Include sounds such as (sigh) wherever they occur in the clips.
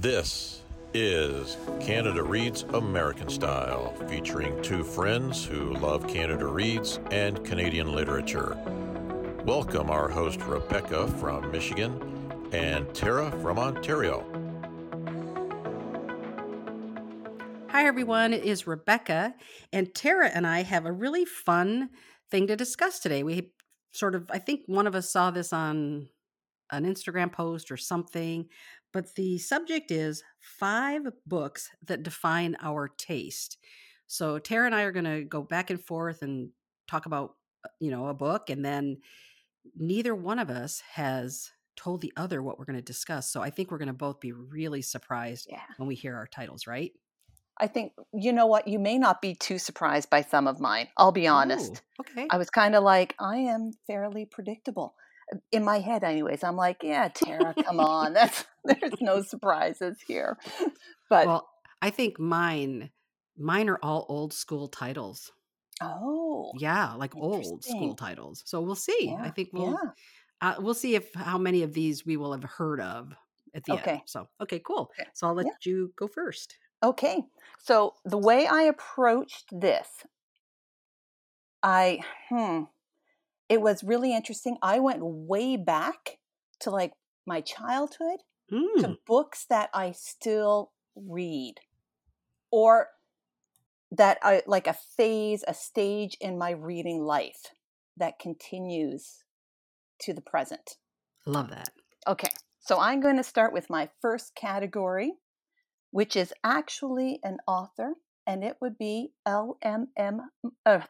This is Canada Reads American Style, featuring two friends who love Canada Reads and Canadian literature. Welcome our host Rebecca from Michigan and Tara from Ontario. Hi, everyone. It is Rebecca, and Tara and I have a really fun thing to discuss today. We sort of, I think one of us saw this on an Instagram post or something, but the subject is five books that define our taste. So Tara and I are going to go back and forth and talk about, uh, you know, a book, and then neither one of us has told the other what we're going to discuss. So I think we're going to both be really surprised Yeah. when we hear our titles, right? I think you know what you may not be too surprised by some of mine. I'll be honest. Ooh, okay. I was kind of like I am fairly predictable in my head anyways. I'm like, yeah, Tara, come (laughs) on. That's (laughs) there's no surprises here. But well, I think mine mine are all old school titles. oh, Yeah, like old school titles. So we'll see. I think we'll yeah. uh, we'll see if how many of these we will have heard of at the end. Okay. So okay, cool. Okay. So I'll let Yeah. you go first. Okay. So the way I approached this, I hmm, it was really interesting. I went way back to like my childhood Hmm. to books that I still read or that I like a phase, a stage in my reading life that continues to the present. Love that. Okay, so I'm going to start with my first category, which is actually an author, and it would be LMM. Uh,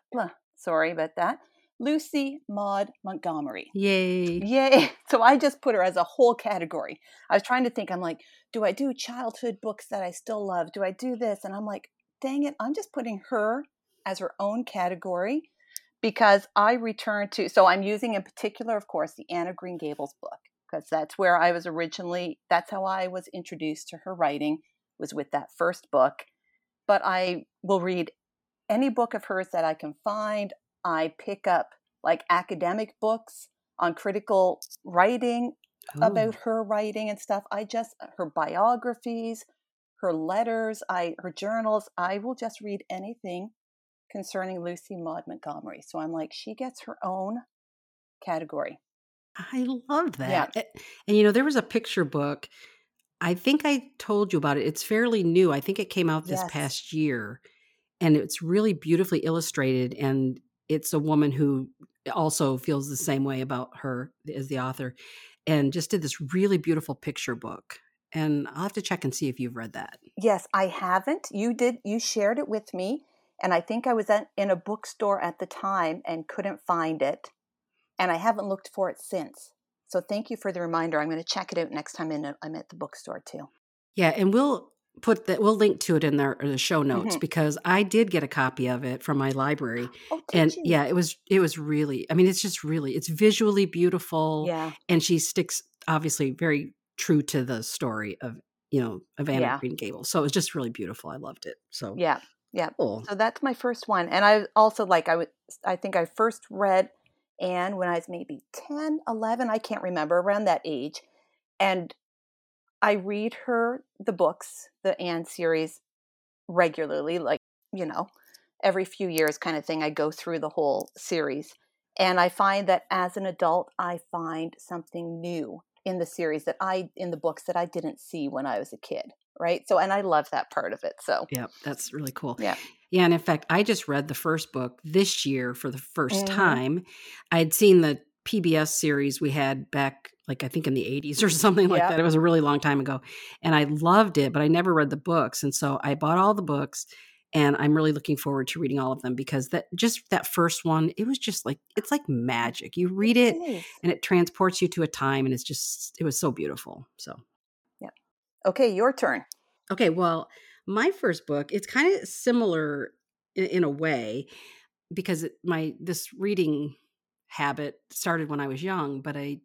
sorry about that. Lucy Maud Montgomery. Yay. Yay. (laughs) So I just put her as a whole category. I was trying to think, I'm like, do I do childhood books that I still love? Do I do this? And I'm like, dang it, I'm just putting her as her own category because I return to, so I'm using in particular, of course, the Anne of Green Gables book because that's where I was originally, that's how I was introduced to her writing, was with that first book. But I will read any book of hers that I can find. I pick up like academic books on critical writing Ooh. about her writing and stuff. I just uh, her biographies, her letters, I her journals. I will just read anything concerning Lucy Maud Montgomery. So I'm like, she gets her own category. I love that. Yeah. And you know, there was a picture book. I think I told you about it. It's fairly new. I think it came out this Yes. past year. And it's really beautifully illustrated. And it's a woman who also feels the same way about her as the author and just did this really beautiful picture book. And I'll have to check and see if you've read that. Yes, I haven't. You did. You shared it with me, and I think I was at, in a bookstore at the time and couldn't find it, and I haven't looked for it since. So thank you for the reminder. I'm going to check it out next time in, uh, I'm at the bookstore too. Yeah, and we'll put that we'll link to it in the, the show notes Mhm. because I did get a copy of it from my library. Oh, and you? yeah it was it was really i mean it's just really it's visually beautiful yeah, and she sticks obviously very true to the story of you know of anna Yeah. green gables so it was just really beautiful i loved it so yeah. cool. So that's my first one, and I also like I would. I think I first read Anne when I was maybe 10, 11, I can't remember around that age, and I read her the books, the Anne series regularly, like you know, every few years kind of thing. I go through the whole series, and I find that as an adult, I find something new in the series that I in the books that I didn't see when I was a kid. Right. So, and I love that part of it. So, yeah that's really cool Yeah. yeah and in fact i just read the first book this year for the 1st Mhm. time i'd seen the pbs series we had back like i think in the 80s or (laughs) something like Yeah. that it was a really long time ago and i loved it but i never read the books and so i bought all the books and i'm really looking forward to reading all of them because that just that first one it was just like it's like magic you read it, and it transports you to a time and it's just it was so beautiful so Yeah. Okay, your turn. okay well my first book it's kind of similar in, in a way because it, my this reading habit started when i was young but i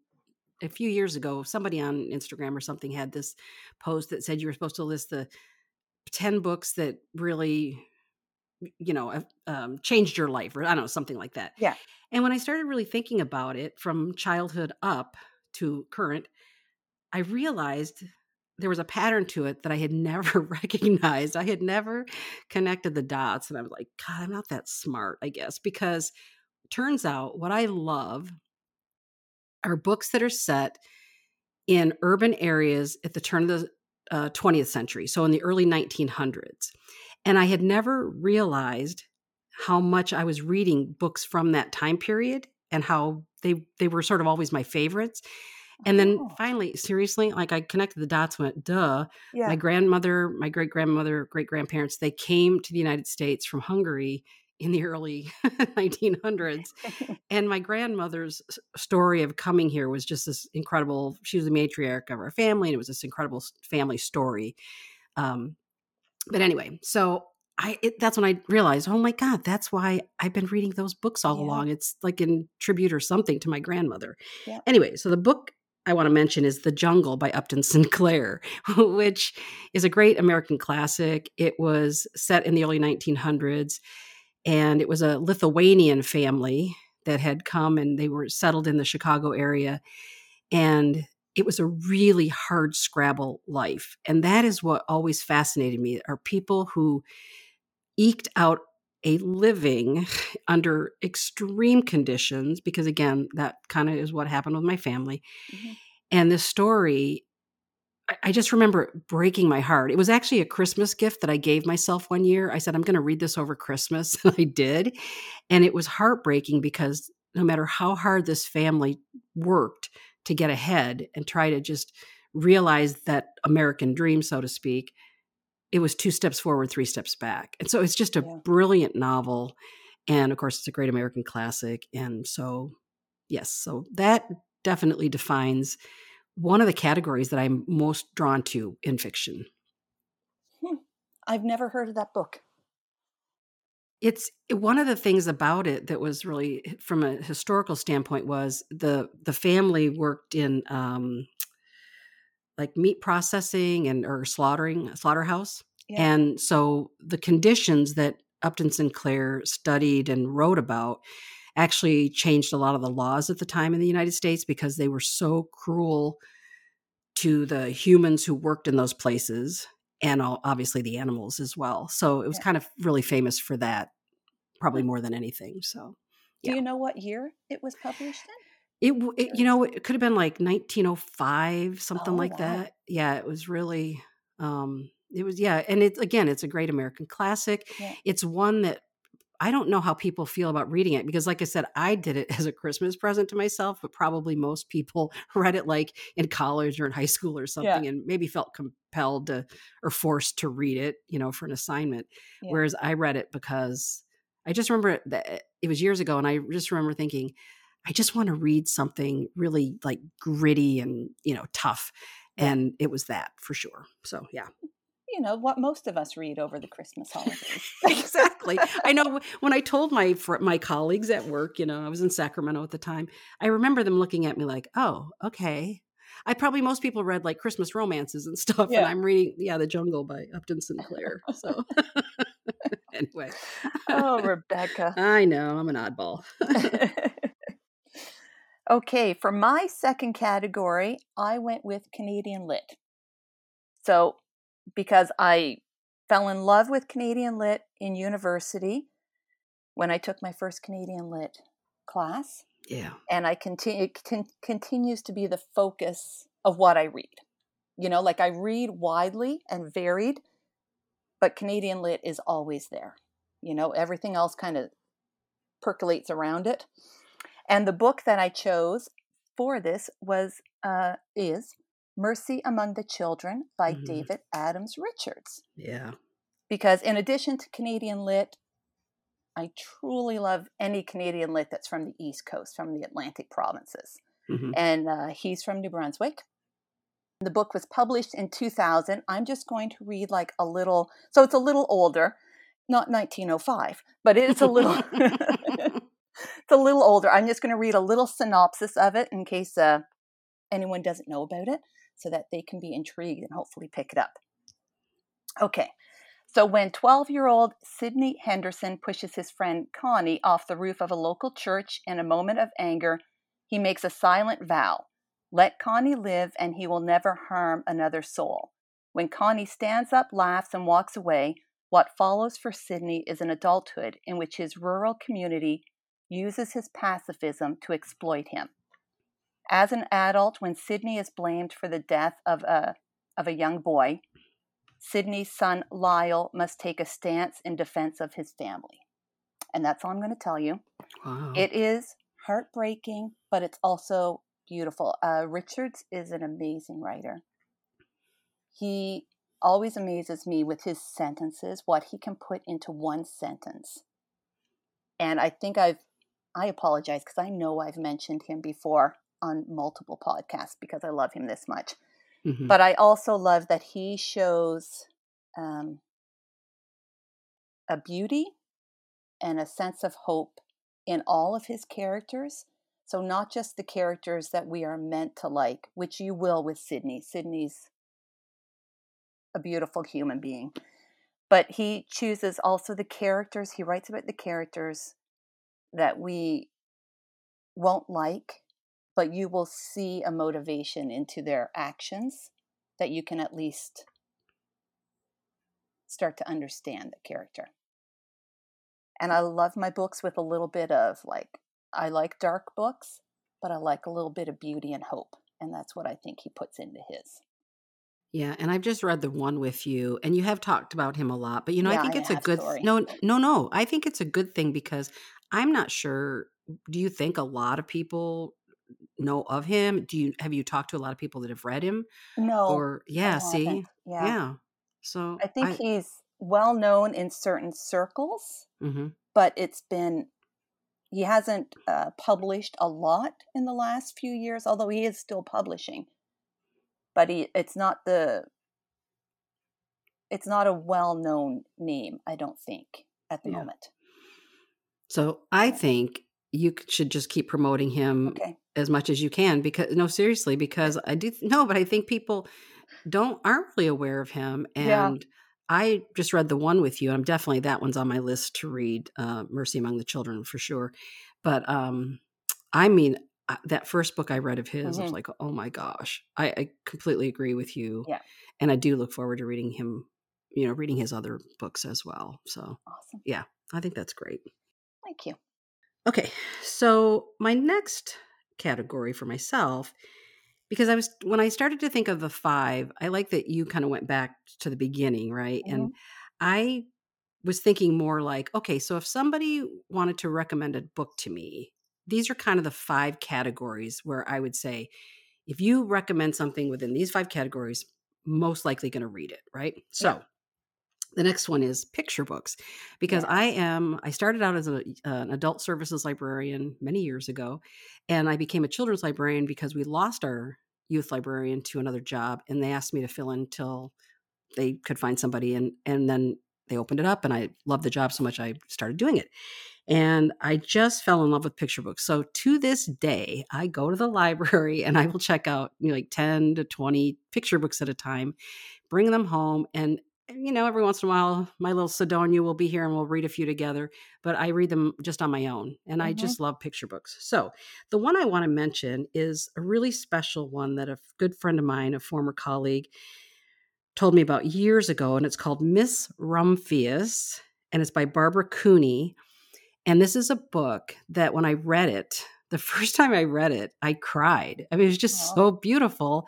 a few years ago somebody on instagram or something had this post that said you were supposed to list the 10 books that really you know um, changed your life or i don't know something like that Yeah. and when i started really thinking about it from childhood up to current i realized there was a pattern to it that I had (laughs) never recognized. I had never connected the dots. And I was like, God, I'm not that smart, I guess, because turns out what I love are books that are set in urban areas at the turn of the uh, 20th century, so in the early 1900s. And I had never realized how much I was reading books from that time period and how they they were sort of always my favorites. And then Oh. finally, seriously, like I connected the dots, went, duh. Yeah. My grandmother, my great grandmother, great grandparents, they came to the United States from Hungary in the early (laughs) 1900s. (laughs) And my grandmother's story of coming here was just this incredible. She was the matriarch of our family, and it was this incredible family story. Um, but anyway, so I it, that's when I realized, oh my God, that's why I've been reading those books all Yeah. along. It's like in tribute or something to my grandmother. Yeah. Anyway, so the book I want to mention is The Jungle by Upton (laughs) Sinclair, which is a great American classic. It was set in the early 1900s, and it was a Lithuanian family that had come and they were settled in the Chicago area. And it was a really hard scrabble life. And that is what always fascinated me are people who eked out a living (sighs) under extreme conditions, because again, that kind of is what happened with my family. Mhm. And this story, I- just remember breaking my heart. It was actually a Christmas gift that I gave myself one year. I said, I'm going to read this over Christmas. (laughs) And I did. And it was heartbreaking because no matter how hard this family worked to get ahead and try to just realize that American dream, so to speak, it was two steps forward, three steps back. And so it's just a Yeah. brilliant novel. And of course, it's a great American classic. And so, yes, so that definitely defines one of the categories that I'm most drawn to in fiction. I've never heard of that book. It's one of the things about it that was really, from a historical standpoint, was the the family worked in um, like meat processing and or slaughtering slaughterhouse, Yeah. and so the conditions that Upton Sinclair studied and wrote about actually changed a lot of the laws at the time in the United States because they were so cruel to the humans who worked in those places and all, obviously the animals as well. So it was Yeah. kind of really famous for that, probably more than anything. So Do you know what year it was published in? it, it you know, it could have been like 1905, something Oh, like wow. that. Yeah, it was really, um, it was, yeah. And it's, again, it's a great American classic. Yeah. It's one that I don't know how people feel about reading it because, like I said, I did it (laughs) as a Christmas present to myself, but probably most people (laughs) read it like in college or in high school or something and maybe felt compelled to or forced to read it, you know, for an assignment. Yeah. Whereas I read it because I just remember that it was years ago and I just remember thinking, I just want to read something really like gritty and, you know, tough. Yeah. And it was that for sure. So, yeah. You know, what most of us read over the Christmas holidays. (laughs) exactly. I know when I told my my colleagues at work, you know, I was in Sacramento at the time. I remember them looking at me like, "Oh, okay." I probably most people read like Christmas romances and (laughs) stuff, and I'm reading, yeah, The Jungle by Upton Sinclair. So, (laughs) anyway, oh, Rebecca. I know I'm an oddball. okay, for my second category, I went with Canadian Lit. So, because I fell in love with Canadian Lit in university when I took my first Canadian Lit class, yeah, and I continue it con- continues to be the focus of what I read. You know, like I read widely and varied, but Canadian Lit is always there. You know, everything else kind of percolates around it. And the book that I chose for this was uh, is Mercy Among the Children by Mhm. David Adams Richards. yeah, Because in addition to Canadian Lit, I truly love any Canadian Lit that's from the East Coast, from the Atlantic provinces. mhm. And uh, he's from New Brunswick. The book was published in 2000. I'm just going to read like a little, so it's a little older, not 1905, but it's a little. (laughs) (laughs) it's a little older. I'm just going to read a little synopsis of it in case uh, anyone doesn't know about it so that they can be intrigued and hopefully pick it up. Okay, so when 12 year old Sydney Henderson pushes his friend Connie off the roof of a local church in a moment of anger, he makes a silent vow Let Connie live, and he will never harm another soul. When Connie stands up, laughs, and walks away, what follows for Sydney is an adulthood in which his rural community uses his pacifism to exploit him. As an adult, when Sydney is blamed for the death of a, of a young boy, Sydney's son Lyle must take a stance in defense of his family. And that's all I'm going to tell you. Wow. It is heartbreaking, but it's also beautiful. Uh, Richards is an amazing writer. He always amazes me with his sentences, what he can put into one sentence. And I think I've, I apologize because I know I've mentioned him before on multiple podcasts because I love him this much. Mhm. But I also love that he shows um, a beauty and a sense of hope in all of his characters. So, not just the characters that we are meant to like, which you will with Sydney. Sydney's a beautiful human being. But he chooses also the characters, he writes about the characters that we won't like, but you will see a motivation into their actions that you can at least start to understand the character. And I love my books with a little bit of like, I like dark books, but I like a little bit of beauty and hope. And that's what I think he puts into his. Yeah, and I've just read the one with you, and you have talked about him a lot. But you know, Yeah, I think I it's a good. No, no, no. I think it's a good thing because I'm not sure. Do you think a lot of people know of him? Do you have you talked to a lot of people that have read him? No, Or yeah, see, yeah. Yeah. So I think he's well known in certain circles, hmm but it's been, he hasn't uh, published a lot in the last few years, although he is still publishing. But he, it's not the, it's not a well known name, I don't think, at the Yeah. moment. So I think you should just keep promoting him Okay. As much as you can because no, seriously, because I do no, but I think people don't aren't really aware of him. Yeah. And I just read the one with you. I'm definitely that one's on my list to read. Uh, Mercy Among the Children for sure. But um, I mean, that first book I read of his, I was Mhm. like, oh my gosh, I, I completely agree with you. Yeah. And I do look forward to reading him. You know, reading his other books as well. So Awesome. Yeah i think that's great. Thank you. Okay, so my next category for myself, because I was when I started to think of the five, I like that you kind of went back to the beginning, right? And mm-hmm. I was thinking more like, okay, so if somebody wanted to recommend a book to me, these are kind of the five categories where I would say, if you recommend something within these five categories, most likely going to read it, right? So the next one is picture books because. I am I started out as a, an adult services librarian many years ago and I became a children's librarian because we lost our youth librarian to another job and they asked me to fill in till they could find somebody and and then they opened it up and I loved the job so much I started doing it. And I just fell in love with picture books. So to this day, I go to the (laughs) library and I will check out you know, like 10 to 20 picture books at a time, bring them home and you know, every once in a while, my little Sidonia will be here and we'll read a few together, but I read them just on my own. And I Mhm. just love picture books. So, the one I want to mention is a really special one that a good friend of mine, a former colleague, told me about years ago. And it's called Miss Rumphius, and it's by Barbara Cooney. And this is a book that when I read it, the (laughs) first time I read it, I cried. I mean, it was just so beautiful.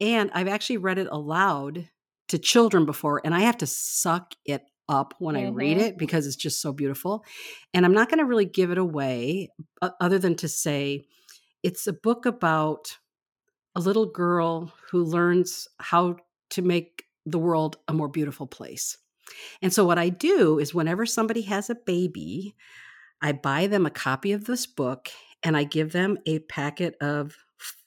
And I've actually read it aloud to children before, and I have to suck it up when I read Mhm. it because it's just so beautiful. And I'm not going to really give it away, o- other than to say it's a book about a little girl who learns how to make the world a more beautiful place. And so, what I do is whenever somebody has a baby, I buy them a copy of this book and I give them a packet of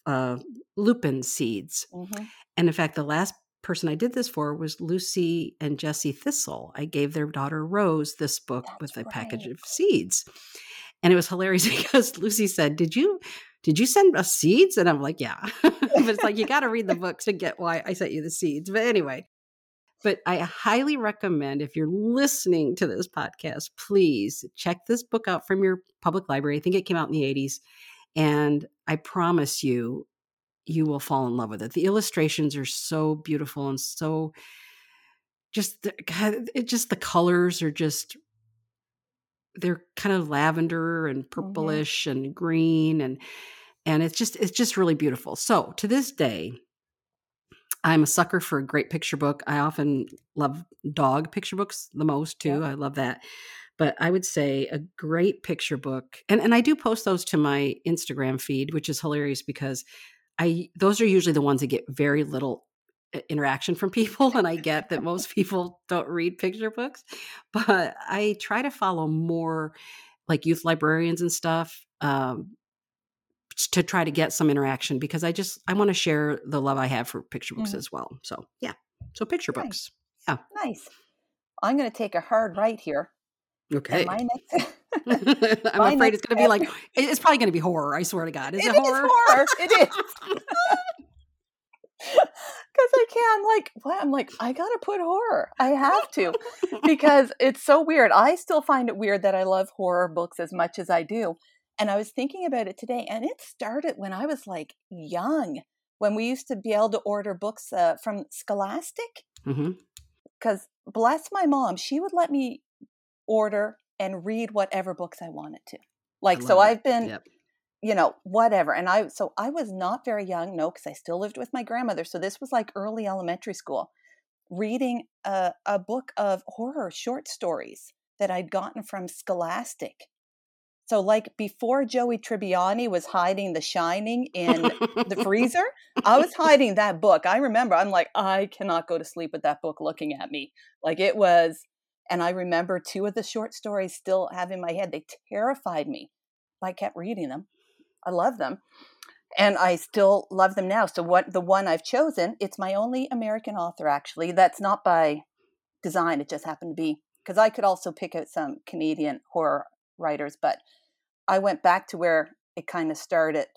uh, lupin seeds. Mhm. And in fact, the last person I did this for was Lucy and Jesse Thistle. I gave their daughter Rose this book That's with a package of seeds. And it was hilarious (laughs) because Lucy said, Did you did you send us seeds? And I'm like, Yeah. (laughs) but it's like you gotta read the book to get why I sent you the seeds. But anyway, but I highly recommend if you're listening to this podcast, please check this book out from your public library. I think it came out in the 80s. And I promise you, you will fall in love with it. The illustrations are so beautiful and so just the, it just the colors are just they're kind of lavender and Mm-hmm. purplish and green and and it's just it's just really beautiful. So to this day, I'm a sucker for a great picture book. I often love dog picture books the most too. I love that. But I would say a great picture book, and, and I do post those to my Instagram feed, which is hilarious because I those are usually the ones that get very little interaction from people and i get that most people don't read picture books but i try to follow more like youth librarians and stuff um, to try to get some interaction because i just i want to share the love i have for picture books Mhm. as well so yeah so picture Nice. books Yeah. Nice. I'm going to take a hard right here. okay And my next. (laughs) (laughs) i'm my afraid it's going to be like (gasps) it's probably going to be horror i swear to god is It it, is horror horror. (laughs) It is. (laughs) Because I can, I'm like, what? I'm like, I gotta put horror. I have to because it's so weird. I still find it weird that I love horror books as much as I do. And I was thinking about it today, and it started when I was like young, when we used to be able to order books uh, from Scholastic. Because bless my mom, she would let me order and read whatever books I wanted to. Like, so it. I've been yep you know, whatever. And I, so I was not very young, no, because I still lived with my grandmother. So this was like early elementary school, reading a, a book of horror short stories that I'd gotten from Scholastic. So, like before Joey Tribbiani was hiding The Shining in the (laughs) freezer, I was hiding that book. I remember, I'm like, I cannot go to sleep with that book looking at me. Like it was, and I remember two of the short stories still have in my head. They terrified me. I kept reading them. I love them. And I still love them now. So what the one I've chosen, it's my only American author actually. That's not by design, it just happened to be because I could also pick out some Canadian horror writers, but I went back to where it kind of started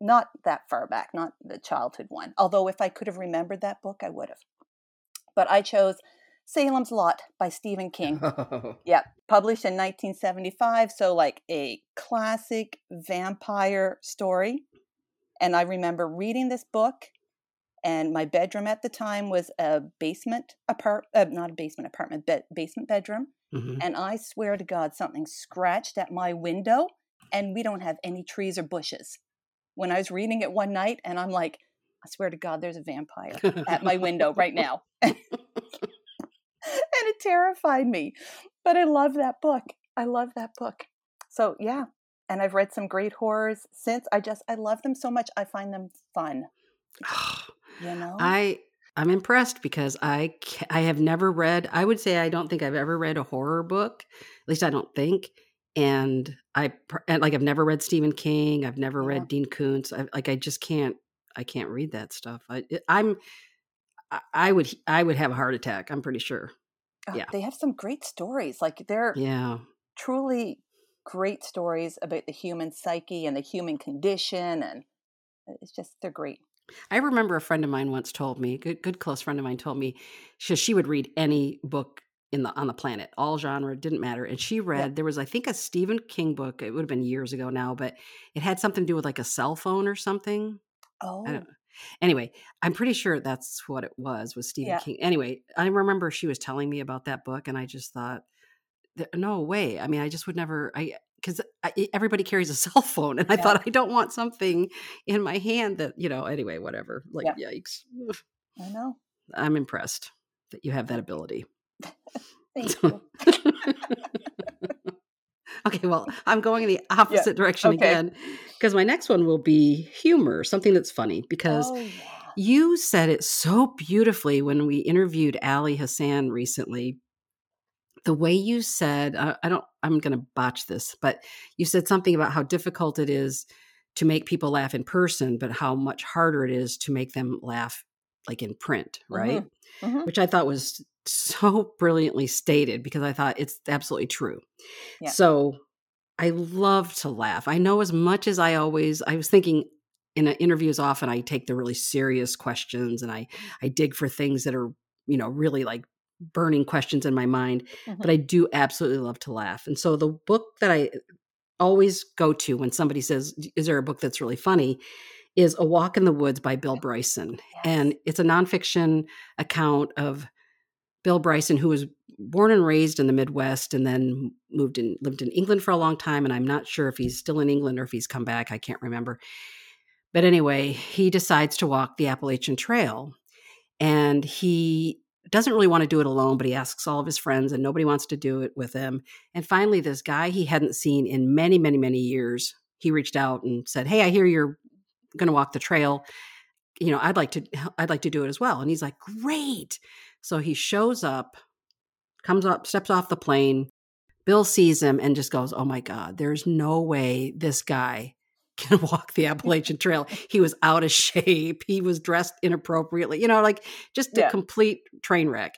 not that far back, not the childhood one. Although if I could have remembered that book, I would have. But I chose Salem's Lot by Stephen King. (laughs) Yeah, published in 1975. So, like a classic vampire story. And I remember reading this book, and my bedroom at the time was a basement apart, uh, not a basement apartment, but basement bedroom. Mhm. And I swear to God, something scratched at my window, and we don't have any trees or bushes. When I was reading it one night, and I'm like, I swear to God, there's a vampire at my window right (laughs) now. (laughs) and it terrified me. But I love that book. I love that book. So, yeah. And I've read some great horrors since. I just, I love them so much. I find them fun. (sighs) You know? I I'm impressed because I I have never read. I would say I don't think I've ever read a horror book. At least I don't think. And I and like I've never read Stephen King. I've never Yeah. read Dean Koontz. I, like I just can't. I can't read that stuff. I I'm I- I would I would have a heart attack. I'm pretty sure. Oh, yeah. They have some great stories. Like, they're Yeah. truly great stories about the human psyche and the human condition. And it's just, they're great. I remember a friend of mine once told me, good good close friend of mine told me, she she would read any book in the on the planet, all genre, didn't matter. And she read there was I think a Stephen King book. It would have been years ago now, but it had something to do with like a cell phone or something. Oh, Anyway, I'm pretty sure that's what it was with Stephen Yeah. King. Anyway, I remember she was telling me about that book, and I just thought, no way. I mean, I just would never. I because everybody carries a (laughs) cell phone, and I Yeah. thought I don't want something in my hand that you know. Anyway, whatever. Like, yikes. I know. I'm impressed that you have that ability. (laughs) Thank you. (laughs) (laughs) okay, well, I'm going in the opposite direction okay. again because my next one will be humor, something that's funny because oh, yeah. you said it so beautifully when we interviewed Ali Hassan recently. The way you said, I, I don't, I'm going to botch this, but you said something about how difficult it is to make people laugh in person, but how much harder it is to make them laugh like in print, right? Mhm. Which I thought was so brilliantly stated because I thought it's absolutely true. Yeah. So I love to laugh. I know as much as I always, I was thinking in interviews often I take the really serious questions and I I dig for things that are, you know, really like burning questions in my mind, Mhm. but I do absolutely love to laugh. And so the book that I always go to when somebody says, "Is there a book that's really funny?" is A Walk in the Woods by Bill Bryson. Yes. And it's a nonfiction account of Bill Bryson, who was born and raised in the Midwest and then moved in lived in England for a long time. And I'm not sure if he's still in England or if he's come back. I can't remember. But anyway, he decides to walk the Appalachian Trail. And he doesn't really want to do it alone, but he asks all of his friends, and nobody wants to do it with him. And finally, this guy he hadn't seen in many, many, many years, he reached out and said, "Hey, I hear you're going to walk the trail. You know, I'd like to, I'd like to do it as well." And he's like, "Great!" So he shows up, comes up, steps off the plane. Bill sees him and just goes, "Oh my God, there's no way this guy (laughs) can walk the Appalachian Trail. He was out of (laughs) shape. He was dressed inappropriately, you know, like just a Yeah. complete train wreck.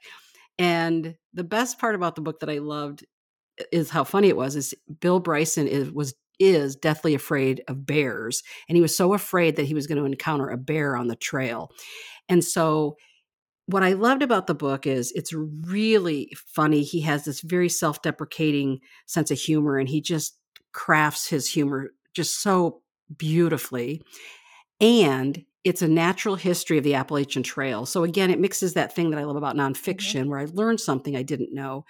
And the best part about the book that I loved is how funny it was is Bill Bryson is was is deathly afraid of bears and he was so afraid that he was going to encounter a bear on the trail. And so what I loved about the book is it's really funny. He has this very self-deprecating sense of humor and he just crafts his humor just so beautifully. And it's a natural history of the Appalachian Trail. So again, it mixes that thing that I love about nonfiction, where I learned something I didn't know,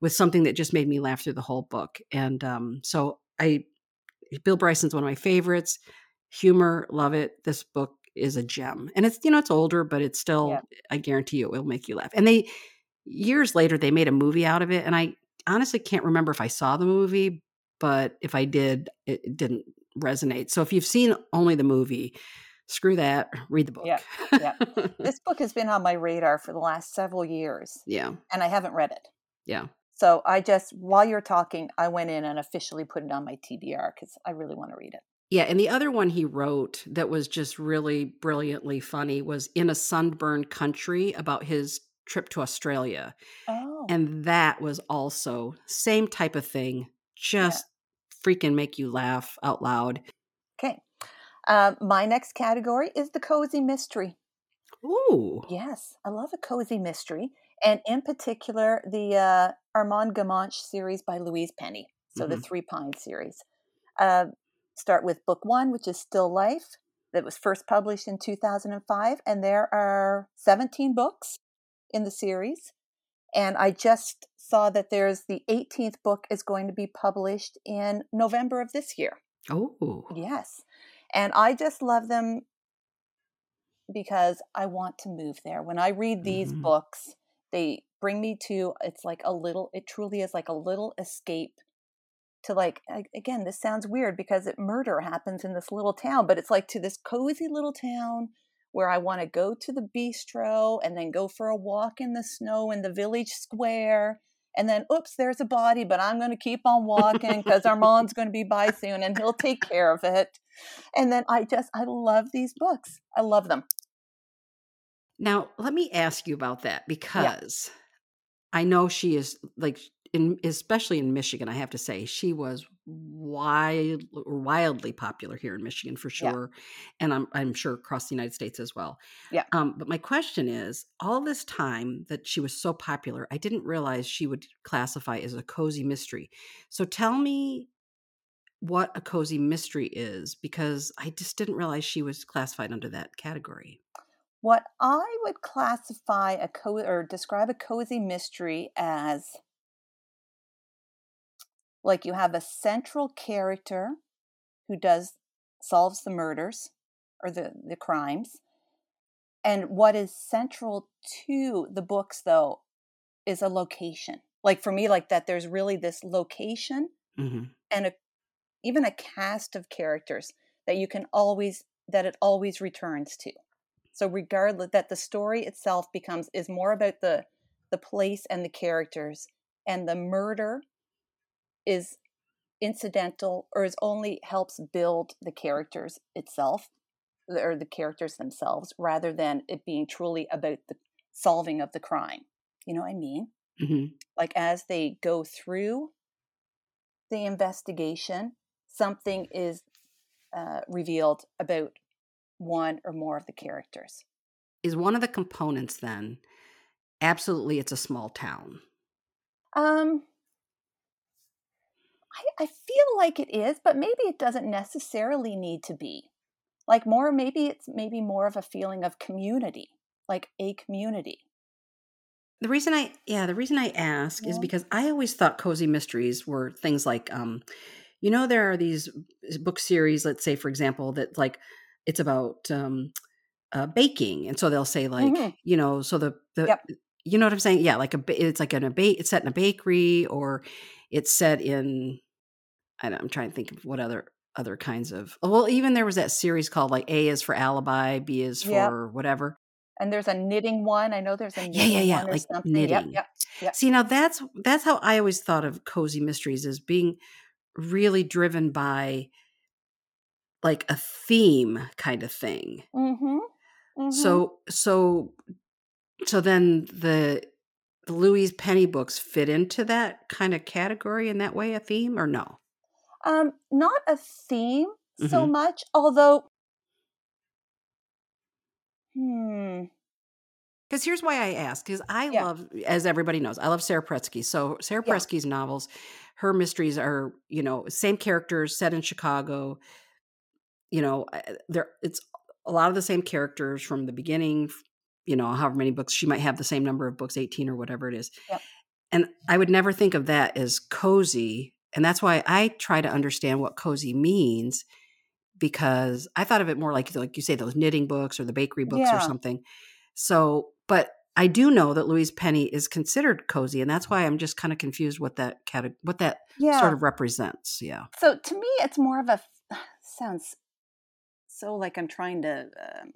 with something that just made me laugh through the whole book. And um, so I, Bill Bryson's one of my favorites. Humor, love it. This book is a gem, and it's you know it's older, but it's still. Yeah. I guarantee you, it will make you laugh. And they years later they made a movie out of it, and I honestly can't remember if I saw the movie, but if I did, it, it didn't resonate. So if you've seen only the movie, screw that. Read the book. Yeah, yeah. This book has been on my radar for the last several years, yeah. and I haven't read it. Yeah. So I just, while you're talking, I went in and officially put it on my TBR because I really want to read it. Yeah, and the other one he wrote that was just really brilliantly funny was In a Sunburned Country about his trip to Australia. Oh, And that was also same type of thing, just freaking make you laugh out loud. okay. Um, my next category is the cozy mystery. Ooh. Yes, I love a cozy mystery, and in particular the uh, Armand Gamache series by Louise Penny. So the Mhm. Three Pines series. Uh, start with book one, which is Still Life, that was first published in 2005, and there are 17 books in the series. And I just saw that there's the 18th book is going to be published in November of this year. Oh. Yes. And I just love them because I want to move there. When I read these Mhm. books, they bring me to it's like a little it truly is like a little escape to like again this sounds weird because it murder happens in this little town but it's like to this cozy little town where I want to go to the bistro and then go for a walk in the snow in the village square and then oops there's a body but I'm going to keep on walking because Armand's going to be by soon and he'll take care of it. And then I just I love these books. I love them. Now, let me ask you about that because I know she is like in especially in Michigan, I have to say, she was wild wildly popular here in Michigan for Yeah. sure. And I'm I'm sure across the United States as well. Yeah. Um, but my question is, all this time that she was so popular, I didn't realize she would classify as a cozy mystery. So tell me what a cozy mystery is because I just didn't realize she was classified under that category. What I would classify a co or describe a cozy mystery as like you have a central character who does solves the murders or the, the crimes. And what is central to the books though is a location. Like for me, like that there's really this location hmm and a even a cast of characters that you can always that it always returns to so regardless that the story itself becomes is more about the the place and the characters and the murder is incidental or is only helps build the characters itself or the characters themselves rather than it being truly about the solving of the crime. You know what i mean? Hmm like as they go through the investigation, something is uh, revealed about one or more of the characters. is one of the components then absolutely it's a small town? Um, I, I feel like it is, but maybe it doesn't necessarily need to be. like more maybe it's maybe more of a feeling of community like a community The reason I yeah, the reason I ask is because I always thought cozy mysteries were things like um you know there are these book series let's say for example that like it's about um uh, baking and so they'll say like Mhm. you know so the the Yep. You know what I'm saying yeah like a it's like in a ba- it's set in a bakery or it's set in I don't, I'm trying to think of what other other kinds of well even there was that series called like A is for alibi B is Yep. for whatever and there's a knitting one i know there's a Yeah, knitting yeah, yeah, like something yep knitting. yep Yep. See, now that's that's how I always thought of cozy mysteries as being really driven by like a theme kind of thing. mm-hmm, mm-hmm. So so so then the the Louise Penny books fit into that kind of category in that way, a theme or no? um not a theme so Mhm. much although hmm Because here's why I ask: because I Yeah. love, as everybody knows, I love Sara Paretsky. So Sara Yeah. Paretsky's novels, her mysteries are, you know, same characters set in Chicago. You know, uh, there it's a lot of the same characters from the beginning. You know, however many books she might have the same number of books, eighteen or whatever it is. Yep. And I would never think of that as cozy, and that's why I try to understand what cozy means. Because I thought of it more like, like you say, those knitting books or the bakery books or something. So, but I do know that Louise Penny is considered cozy, and that's why I'm just kind of confused what that cate- what that yeah sort of represents. Yeah. so to me it's more of a (sighs) sounds so like i'm trying to um,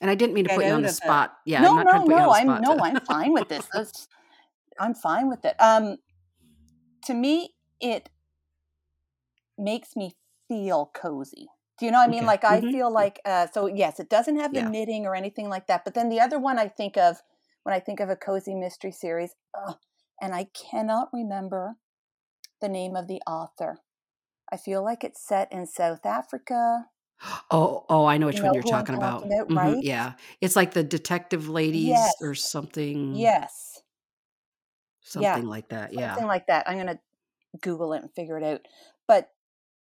And I didn't mean to put you on the of it. spot. Yeah, no I'm not trying no to put you on no i'm spot. no i'm fine with this (laughs) i'm fine with it um to me it makes me feel cozy do you know what i mean Okay. like i Mhm. feel like uh so yes it doesn't have the Yeah. knitting or anything like that but then the other one i think of when i think of a cozy mystery series ugh, and i cannot remember the name of the author i feel like it's set in south africa oh, oh, I know which You one know you're talking about. Mhm, right? Yeah, it's like the detective ladies Yes. or something. yes yeah. something like that. Yeah. something like that. I'm gonna Google it and figure it out. But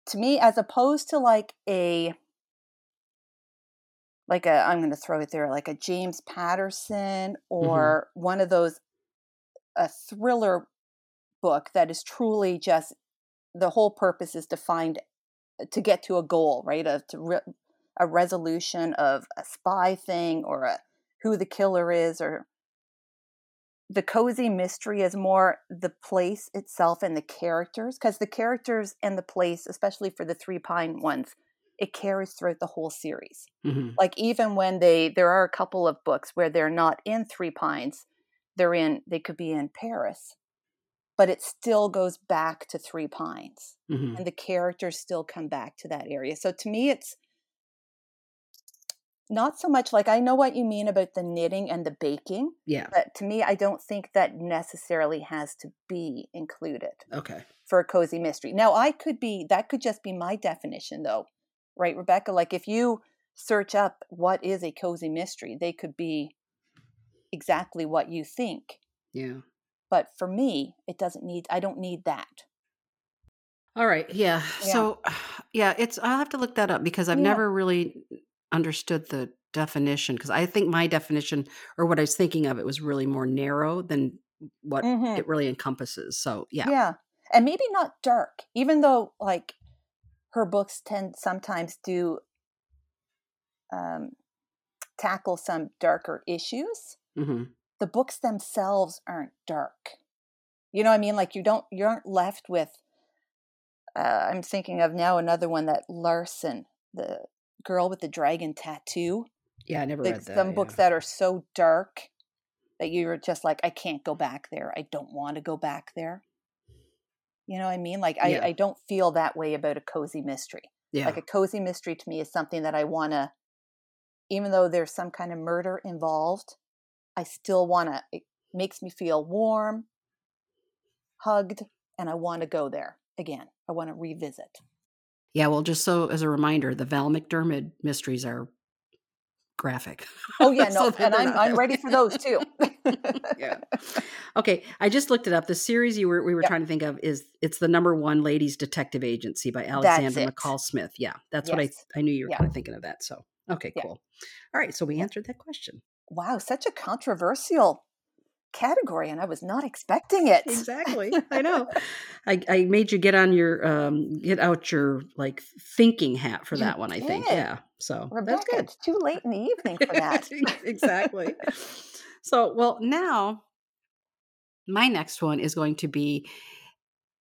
to me, as opposed to like a like a I'm gonna throw it there, like a James Patterson or one of those a thriller book that is truly just the whole purpose is to find to get to a goal, right? Of to re, a resolution of a spy thing or a who the killer is or the cozy mystery is more the place itself and the characters because the characters and the place especially for the three pine ones it carries throughout the whole series. Hmm like even when they there are a couple of books where they're not in three pines they're in they could be in paris but it still goes back to three pines hmm and the characters still come back to that area so to me it's not so much like i know what you mean about the knitting and the baking Yeah. but to me i don't think that necessarily has to be included Okay. for a cozy mystery now i could be that could just be my definition though right rebecca like if you search up what is a cozy mystery they could be exactly what you think Yeah. But for me it doesn't need i don't need that All right. Yeah. Yeah. So, (sighs) yeah, it's, I'll have to look that up because I've Yeah. never really understood the definition because I think my definition or what I was thinking of it was really more narrow than what Mhm. it really encompasses. So, yeah. yeah and maybe not dark even though like her books tend sometimes do um, tackle some darker issues hmm the books themselves aren't dark you know what i mean like you don't you aren't left with uh, i'm thinking of now another one that Larsson the girl with the dragon tattoo Yeah. I never like read that. some books that are so dark that you're just like i can't go back there i don't want to go back there you know what i mean like i, Yeah. I don't feel that way about a cozy mystery yeah. like a cozy mystery to me is something that i want to even though there's some kind of murder involved i still want to it makes me feel warm hugged and i want to go there again i want to revisit Yeah, well, just so as a reminder, the Val McDermid mysteries are graphic. Oh yeah, (laughs) So no, they're and I'm I'm ready for those too. (laughs) yeah. Okay, I just looked it up. The series you were we were Yep. trying to think of is it's the number one ladies detective agency by Alexander. McCall Smith. Yeah, that's what I I knew you were Yeah. kind of thinking of that. So okay, Yeah. cool. All right, so we answered that question. Wow, such a controversial category, and I was not expecting it. Exactly. I know. I, I made you get on your um get out your like thinking hat for You that one, I think. Yeah. So Rebecca, that's good. it's too late in the evening for (laughs) that. exactly. So, well, now my next one is going to be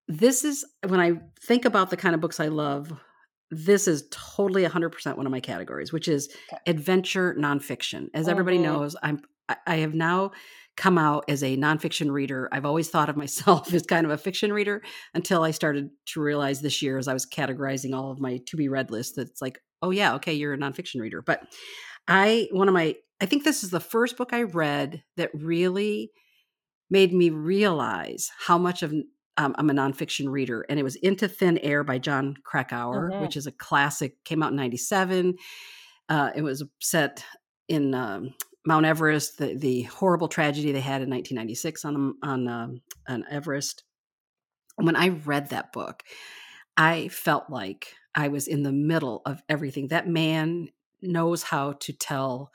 this is when I think about the kind of books I love, this is totally 100% one of my categories, which is Okay. adventure nonfiction. As everybody Mhm. knows, I'm I- I have now come out as a nonfiction reader. I've always thought of (laughs) myself as kind of a fiction reader until I started to realize this year as I was categorizing all of my to be read list that it's like, oh yeah, okay, you're a nonfiction reader. But I one of my I think this is the first book I read that really made me realize how much of um, I'm a nonfiction reader, and it was Into Thin Air by Jon Krakauer, Mhm. which is a classic. Came out in '97. Uh, it was set in um, Mount Everest, the the horrible tragedy they had in 1996 on on um, on Everest. When I read that book, I felt like I was in the middle of everything. That man knows how to tell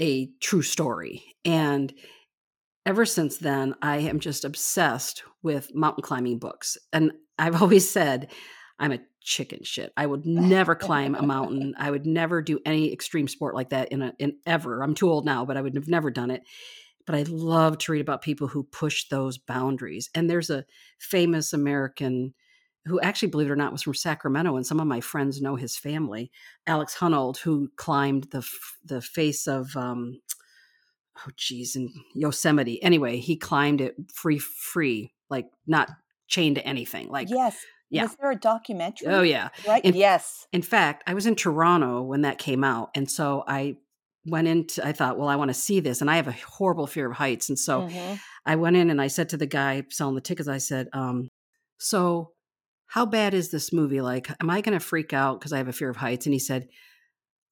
a true story. And ever since then, I am just obsessed with mountain climbing books. And I've (laughs) always said, I'm a chicken shit. I would never climb a mountain. I would never do any extreme sport like that in a in ever. I'm too old now, but I would have never done it. But I love to read about people who push those boundaries. And there's a famous American who actually, believe it or not, was from Sacramento, and some of my friends know his family. Alex Honnold, who climbed the the face of um, oh geez, in Yosemite. Anyway, he climbed it free, free, like not chained to anything. Like, yes. yeah. Was there a documentary? oh yeah. Right? In- yes. In fact, I was in Toronto when that came out, and so I went into. I thought, well, I want to see this, and I have a horrible fear of heights, and so Mhm. I went in and I said to the guy selling the tickets, I said, um, so how bad is this movie? Like, am I going to freak out because I have a fear of heights? And he said,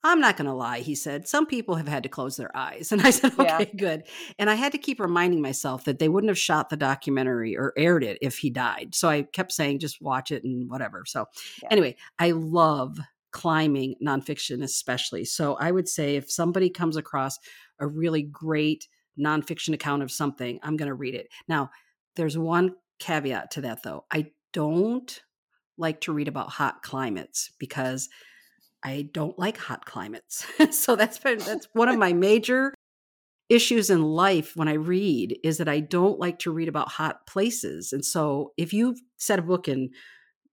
I'm not going to lie. He said, some people have had to close their eyes. (laughs) And I said, Yeah. okay, good. And I had to keep reminding myself that they wouldn't have shot the documentary or aired it if he died. So I kept saying, just watch it and whatever. So Yeah. anyway, I love climbing nonfiction, especially. So I would say if somebody comes across a really great nonfiction account of something, I'm going to read it. Now, there's one caveat to that though. I don't like to read about hot climates because I don't like hot climates. (laughs) so that's been that's one of my major issues in life when I read is that I don't like to read about hot places. And so if you've set a book in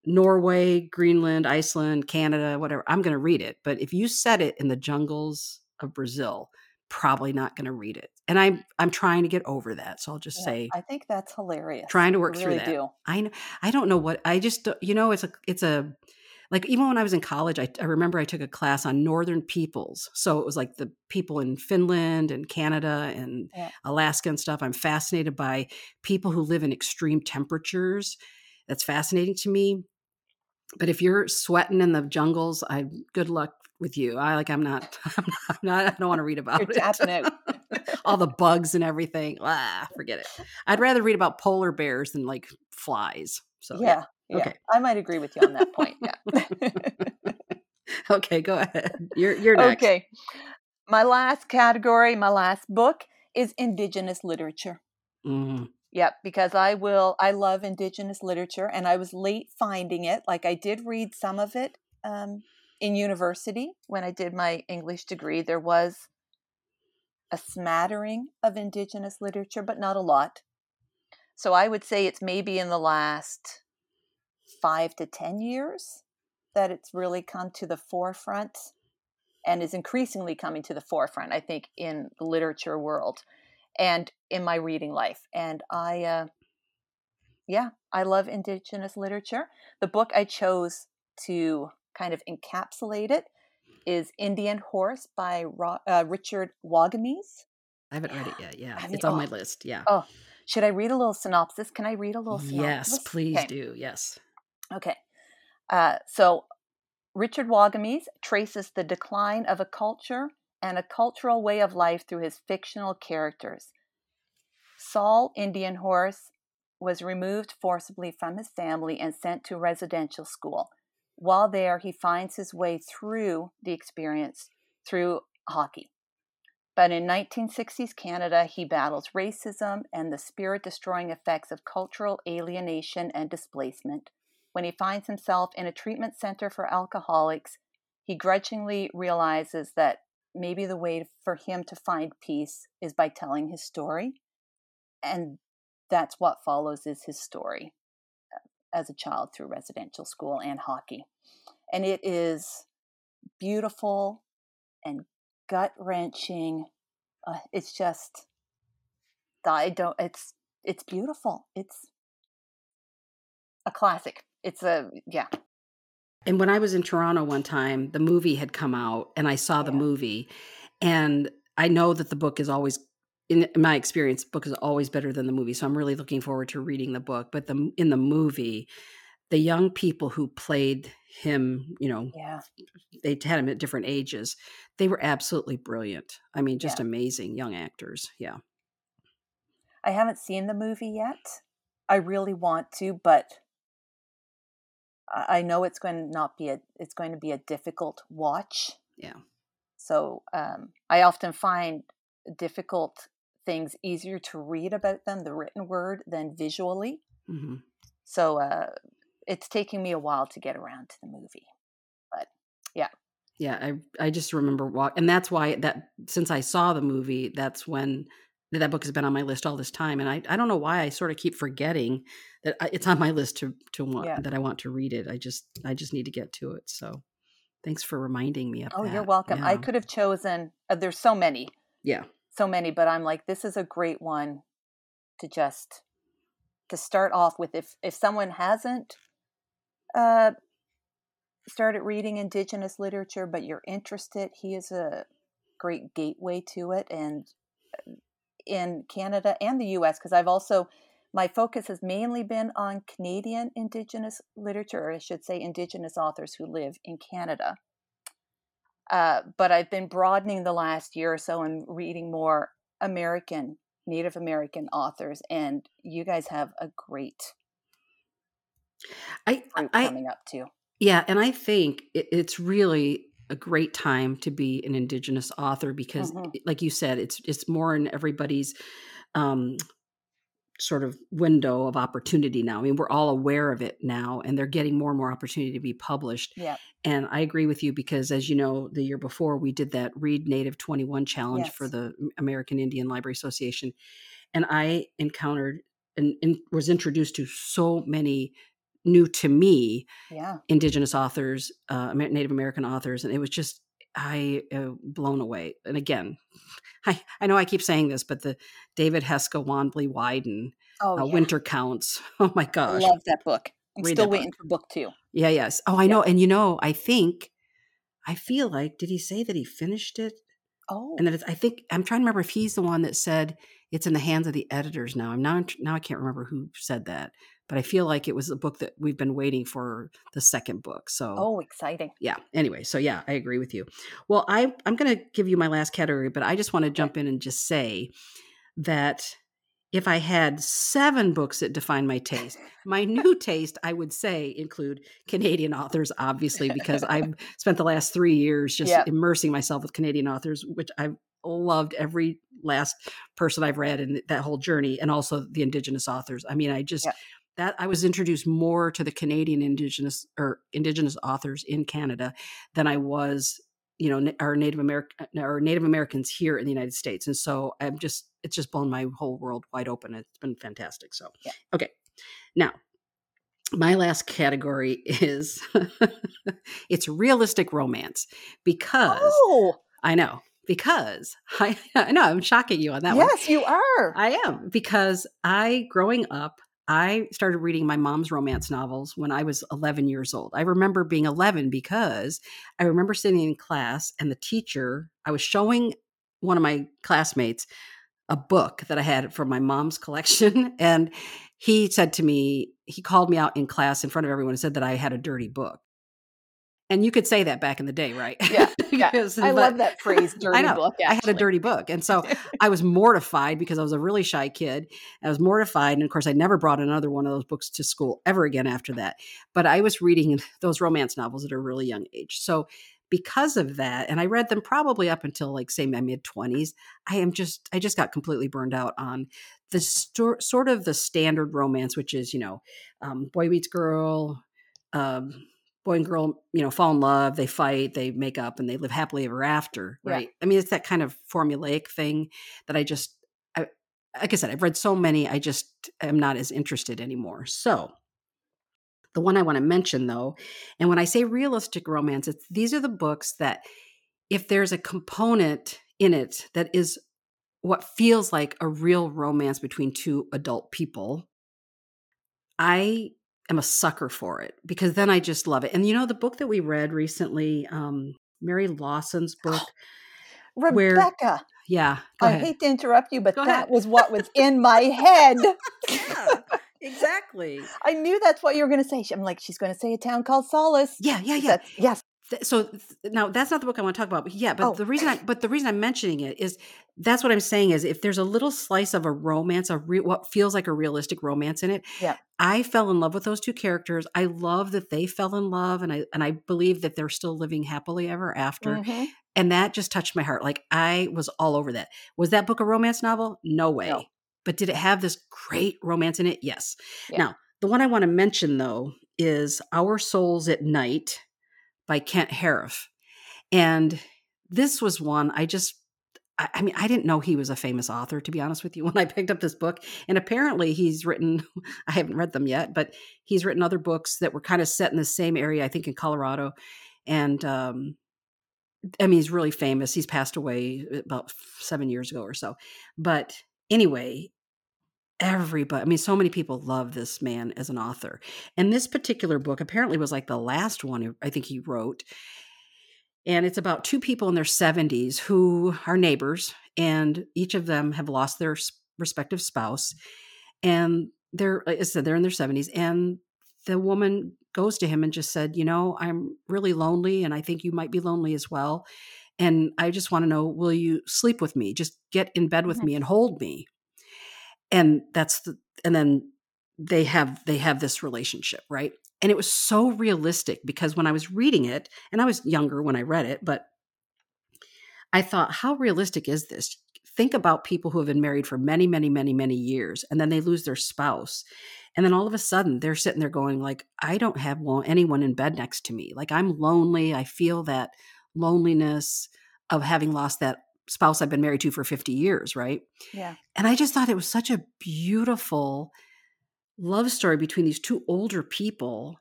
Norway, Greenland, Iceland, Canada, whatever, I'm going to read it. But if you set it in the jungles of Brazil, probably not going to read it. And I'm I'm trying to get over that. So I'll just Yeah, say I think that's hilarious. trying to work through that. do. I know I don't know what I just don't- you know it's a it's a like even when I was in college I, I remember I took a class on northern peoples. So it was like the people in Finland and Canada and Yeah. Alaska and stuff. I'm fascinated by people who live in extreme temperatures. That's fascinating to me. But if you're sweating in the jungles I good luck with you. I like I'm not (laughs) I'm not, I'm not I don't want to read about You're it. (laughs) all the bugs and everything. Ah forget it. I'd rather read about polar bears than like flies. So yeah. Yeah. Okay. I might agree with you on that point. Yeah. (laughs) Okay, go ahead. You're you're next. okay. My last category, my last book is Indigenous literature. Mhm. Yep, because I will, I love Indigenous literature and I was late finding it. Like I did read some of it um, in university when I did my English degree. There was a smattering of Indigenous literature, but not a lot. So I would say it's maybe in the last five to 10 years that it's really come to the forefront and is increasingly coming to the forefront, I think, in the literature world and in my reading life. And I, uh, yeah, I love Indigenous literature. The book I chose to kind of encapsulate it is Indian Horse by Ro- uh, Richard Wagamese. I haven't read it yet. Yeah, Have you- it's on my oh. list. Yeah. Oh, should I read a little synopsis? Can I read a little synopsis? yes, please Okay. do. Yes. Okay. Uh, so Richard Wagamese traces the decline of a culture and a cultural way of life through his fictional characters. Saul Indian Horse was removed forcibly from his family and sent to residential school. While there, he finds his way through the experience through hockey. But in 1960s Canada, he battles racism and the spirit destroying effects of cultural alienation and displacement. When he finds himself in a treatment center for alcoholics, he grudgingly realizes that maybe the way for him to find peace is by telling his story. And that's what follows is his story uh, as a child through residential school and hockey. And it is beautiful and gut wrenching. Uh, it's just, I don't, it's, it's beautiful. It's a classic. It's a, yeah. And when I was in Toronto one time, the movie had come out and I saw the Yeah. movie. And I know that the book is always in my experience, the book is always better than the movie. So I'm really looking forward to reading the book. But the in the movie, the young people who played him, you know, Yeah. they had him at different ages. They were absolutely brilliant. I mean, just Yeah. amazing young actors. Yeah. I haven't seen the movie yet. I really want to, but I know it's going to not be a it's going to be a difficult watch. Yeah. So um, I often find difficult things easier to read about them, the written word, than visually. hmm So uh, it's taking me a while to get around to the movie. But yeah, Yeah, I I just remember walk, and that's why that since I saw the movie, that's when that that book has been on my list all this time, and I I don't know why I sort of keep forgetting that I, it's on my list to to want Yeah. that I want to read it. I just I just need to get to it. So, thanks for reminding me of that. Oh, that. you're welcome. I could have chosen. Uh, there's so many, yeah, so many, but I'm like, this is a great one to just to start off with. If if someone hasn't uh, started reading Indigenous literature, but you're interested, he is a great gateway to it. And uh, in Canada and the U.S., because I've also my focus has mainly been on Canadian Indigenous literature, or I should say, Indigenous authors who live in Canada. Uh, but I've been broadening the last year or so and reading more American, Native American authors, and you guys have a great I I coming up too. Yeah, and I think it, it's really a great time to be an indigenous author because, Mhm. like you said, it's it's more in everybody's um, sort of window of opportunity now. I mean, we're all aware of it now, and they're getting more and more opportunity to be published. Yeah, And I agree with you because, as you know, the year before we did that Read Native 21 challenge for the American Indian Library Association, and I encountered and, and was introduced to so many new to me yeah, indigenous authors uh native american authors and it was just i uh, blown away and again (laughs) i i know i keep saying this but the david heska wanbli weiden oh uh, yeah. winter counts (laughs) oh my gosh. I love that book. I'm Read still waiting for book two. yeah yes oh i Yeah. know and you know i think i feel like did he say that he finished it Oh, and that it's, i think i'm trying to remember if he's the one that said it's in the hands of the editors now i'm now now i can't remember who said that but i feel like it was a book that we've been waiting for the second book so oh, exciting. yeah anyway so yeah i agree with you well i i'm going to give you my last category but i just want to jump in and just say that if i had seven books that define my taste my new taste i would say include canadian authors obviously because i've (laughs) spent the last three years just Yeah. immersing myself with canadian authors which i've loved every last person i've read in that whole journey and also the indigenous authors i mean i just Yeah. That I was introduced more to the Canadian indigenous or indigenous authors in Canada than I was, you know, our Native American uh, or Native Americans here in the United States. And so I'm just it's just blown my whole world wide open. It's been fantastic. So Yeah. okay. Now, my last category is (laughs) it's realistic romance because Oh, I know because (laughs) I I know I'm shocking you on that one. yes, you are. I am because I, growing up, I started reading my mom's romance novels when I was 11 years old. I remember being 11 because I remember sitting in class and the teacher, I was showing one of my classmates a book that I had from my mom's collection. (laughs) And he said to me, he called me out in class in front of everyone and said that I had a dirty book. And you could say that back in the day, right? Yeah, (laughs) yeah. I love that phrase, (laughs) dirty I know. book. I had a dirty book. And so (laughs) I was mortified because I was a really shy kid. I was mortified. And of course, I never brought another one of those books to school ever again after that. But I was reading those romance novels at a really young age. So because of that, and I read them probably up until like say my mid 20s, I am just, I just got completely burned out on the sto- sort of the standard romance, which is, you know, um, boy meets girl, um, boy and girl, you know, fall in love, they fight, they make up, and they live happily ever after, Yeah. right? I mean, it's that kind of formulaic thing that I just, I, like I said, I've read so many, I just am not as interested anymore. So, the one I want to mention though, and when I say realistic romance, it's these are the books that if there's a component in it that is what feels like a real romance between two adult people, I am a sucker for it because then I just love it. And you know, the book that we read recently, um, Mary Lawson's book. where- Rebecca, Yeah. Go I ahead. hate to interrupt you, but Go that ahead. was what was in my (laughs) head. yeah, exactly. (laughs) I knew that's what you were going to say. I'm like, she's going to say a town called Solace. Yeah, yeah, yeah. That's- yes. Th- so th- now that's not the book I want to talk about. But yeah, but Oh. the reason I but the reason I'm mentioning it is that's what I'm saying is if there's a little slice of a romance, a re- what feels like a realistic romance in it. Yeah. I fell in love with those two characters. I love that they fell in love, and I and I believe that they're still living happily ever after. Mhm. And that just touched my heart. Like I was all over that. Was that book a romance novel? No way. No. But did it have this great romance in it? Yes. Yeah. Now, the one I want to mention though is Our Souls at Night by Kent Haruf. And this was one I just I, I mean, I didn't know he was a famous author, to be honest with you, (laughs) when I picked up this book. And apparently, he's written, (laughs) I haven't read them yet, but he's written other books that were kind of set in the same area, I think in Colorado. And um, I mean, he's really famous. He's passed away about seven years ago or so. But anyway, everybody, I mean, so many people love this man as an author. And this particular book apparently was like the last one I think he wrote. And it's about two people in their 70s who are neighbors, and each of them have lost their respective spouse. And they're, like I said, they're in their 70s. And the woman goes to him and just said, You know, I'm really lonely, and I think you might be lonely as well. And I just want to know, will you sleep with me? Just get in bed with Mhm. me and hold me. And that's the, and then they have they have this relationship, right? And it was so realistic because when I was reading it, and I was younger when I read it, but I thought, how realistic is this? Think about people who have been married for many, many, many, many years, and then they lose their spouse. And then all of a sudden they're sitting there going, like, I don't have anyone in bed next to me. Like I'm lonely. I feel that loneliness of having lost that spouse I've been married to for 50 years, right? Yeah. And I just thought it was such a beautiful love story between these two older people.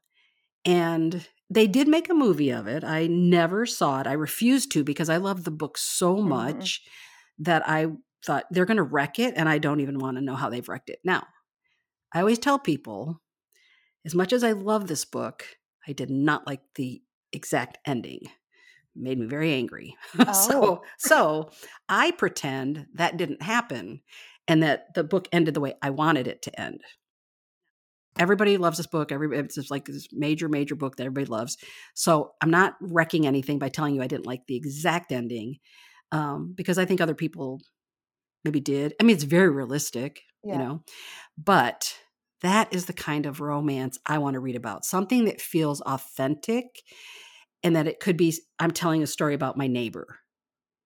And they did make a movie of it. I never saw it. I refused to because I love the book so Mhm. much that I thought they're going to wreck it. And I don't even want to know how they've wrecked it. Now, I always tell people as much as I love this book, I did not like the exact ending. Made me very angry. (laughs) Oh. so so I pretend that didn't happen and that the book ended the way I wanted it to end. Everybody loves this book. Everybody it's just like this major, major book that everybody loves. So I'm not wrecking anything by telling you I didn't like the exact ending, um, because I think other people maybe did. I mean, it's very realistic, Yeah. you know, but that is the kind of romance I want to read about. Something that feels authentic and that it could be I'm telling a story about my neighbor,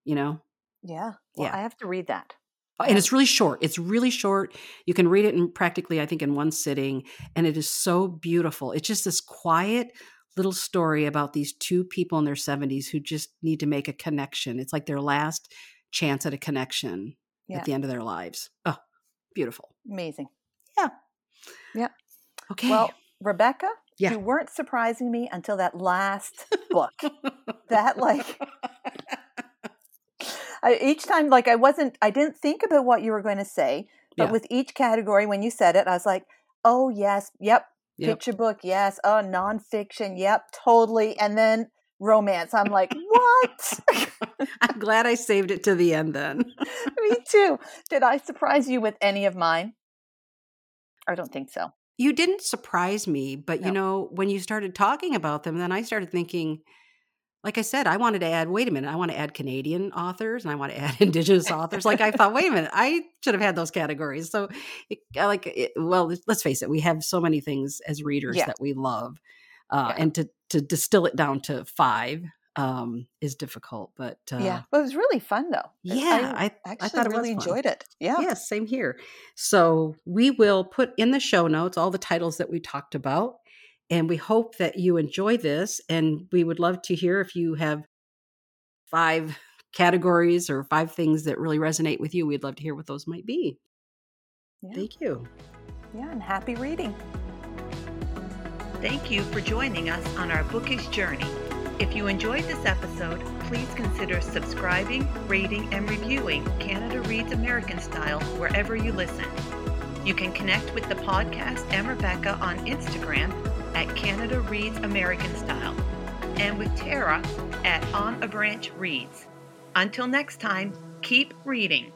you know? Yeah. Well, Yeah. I have to read that. Oh, And it's really short. It's really short. You can read it in practically, I think, in one sitting. And it is so beautiful. It's just this quiet little story about these two people in their 70s who just need to make a connection. It's like their last chance at a connection Yeah. at the end of their lives. Oh, beautiful. Amazing. Yeah. Yeah. Okay. Well, Rebecca, Yeah. you weren't surprising me until that last book. (laughs) that like I, each time like I wasn't I didn't think about what you were going to say, but Yeah. with each category when you said it, I was like, "Oh yes, yep, Yep. picture book, yes, oh nonfiction, yep, totally." And then romance. I'm like, "What?" (laughs) I'm glad I saved it to the end then. (laughs) me too. Did I surprise you with any of mine? I don't think so. You didn't surprise me, but No. you know, when you started talking about them, then I started thinking, like I said, I wanted to add, wait a minute, I want to add Canadian authors and I want to (laughs) add Indigenous authors. Like I thought, wait a minute, I should have had those categories. So, it, like, it, well, let's face it, we have so many things as readers Yeah. that we love, uh, Yeah. and to to distill it down to five um, is difficult. But uh, yeah, but it was really fun though. yeah, I, I I actually thought it really was enjoyed it. Yeah. Yes, same here. So we will put in the show notes all the titles that we talked about. And we hope that you enjoy this. And we would love to hear if you have five categories or five things that really resonate with you. We'd love to hear what those might be. Yeah. Thank you. Yeah, and happy reading. Thank you for joining us on our bookish journey. If you enjoyed this episode, please consider subscribing, rating, and reviewing Canada Reads American Style wherever you listen. You can connect with the podcast and Rebecca on Instagram at Canada Reads American Style and with Tara at On a Branch Reads. Until next time, keep reading.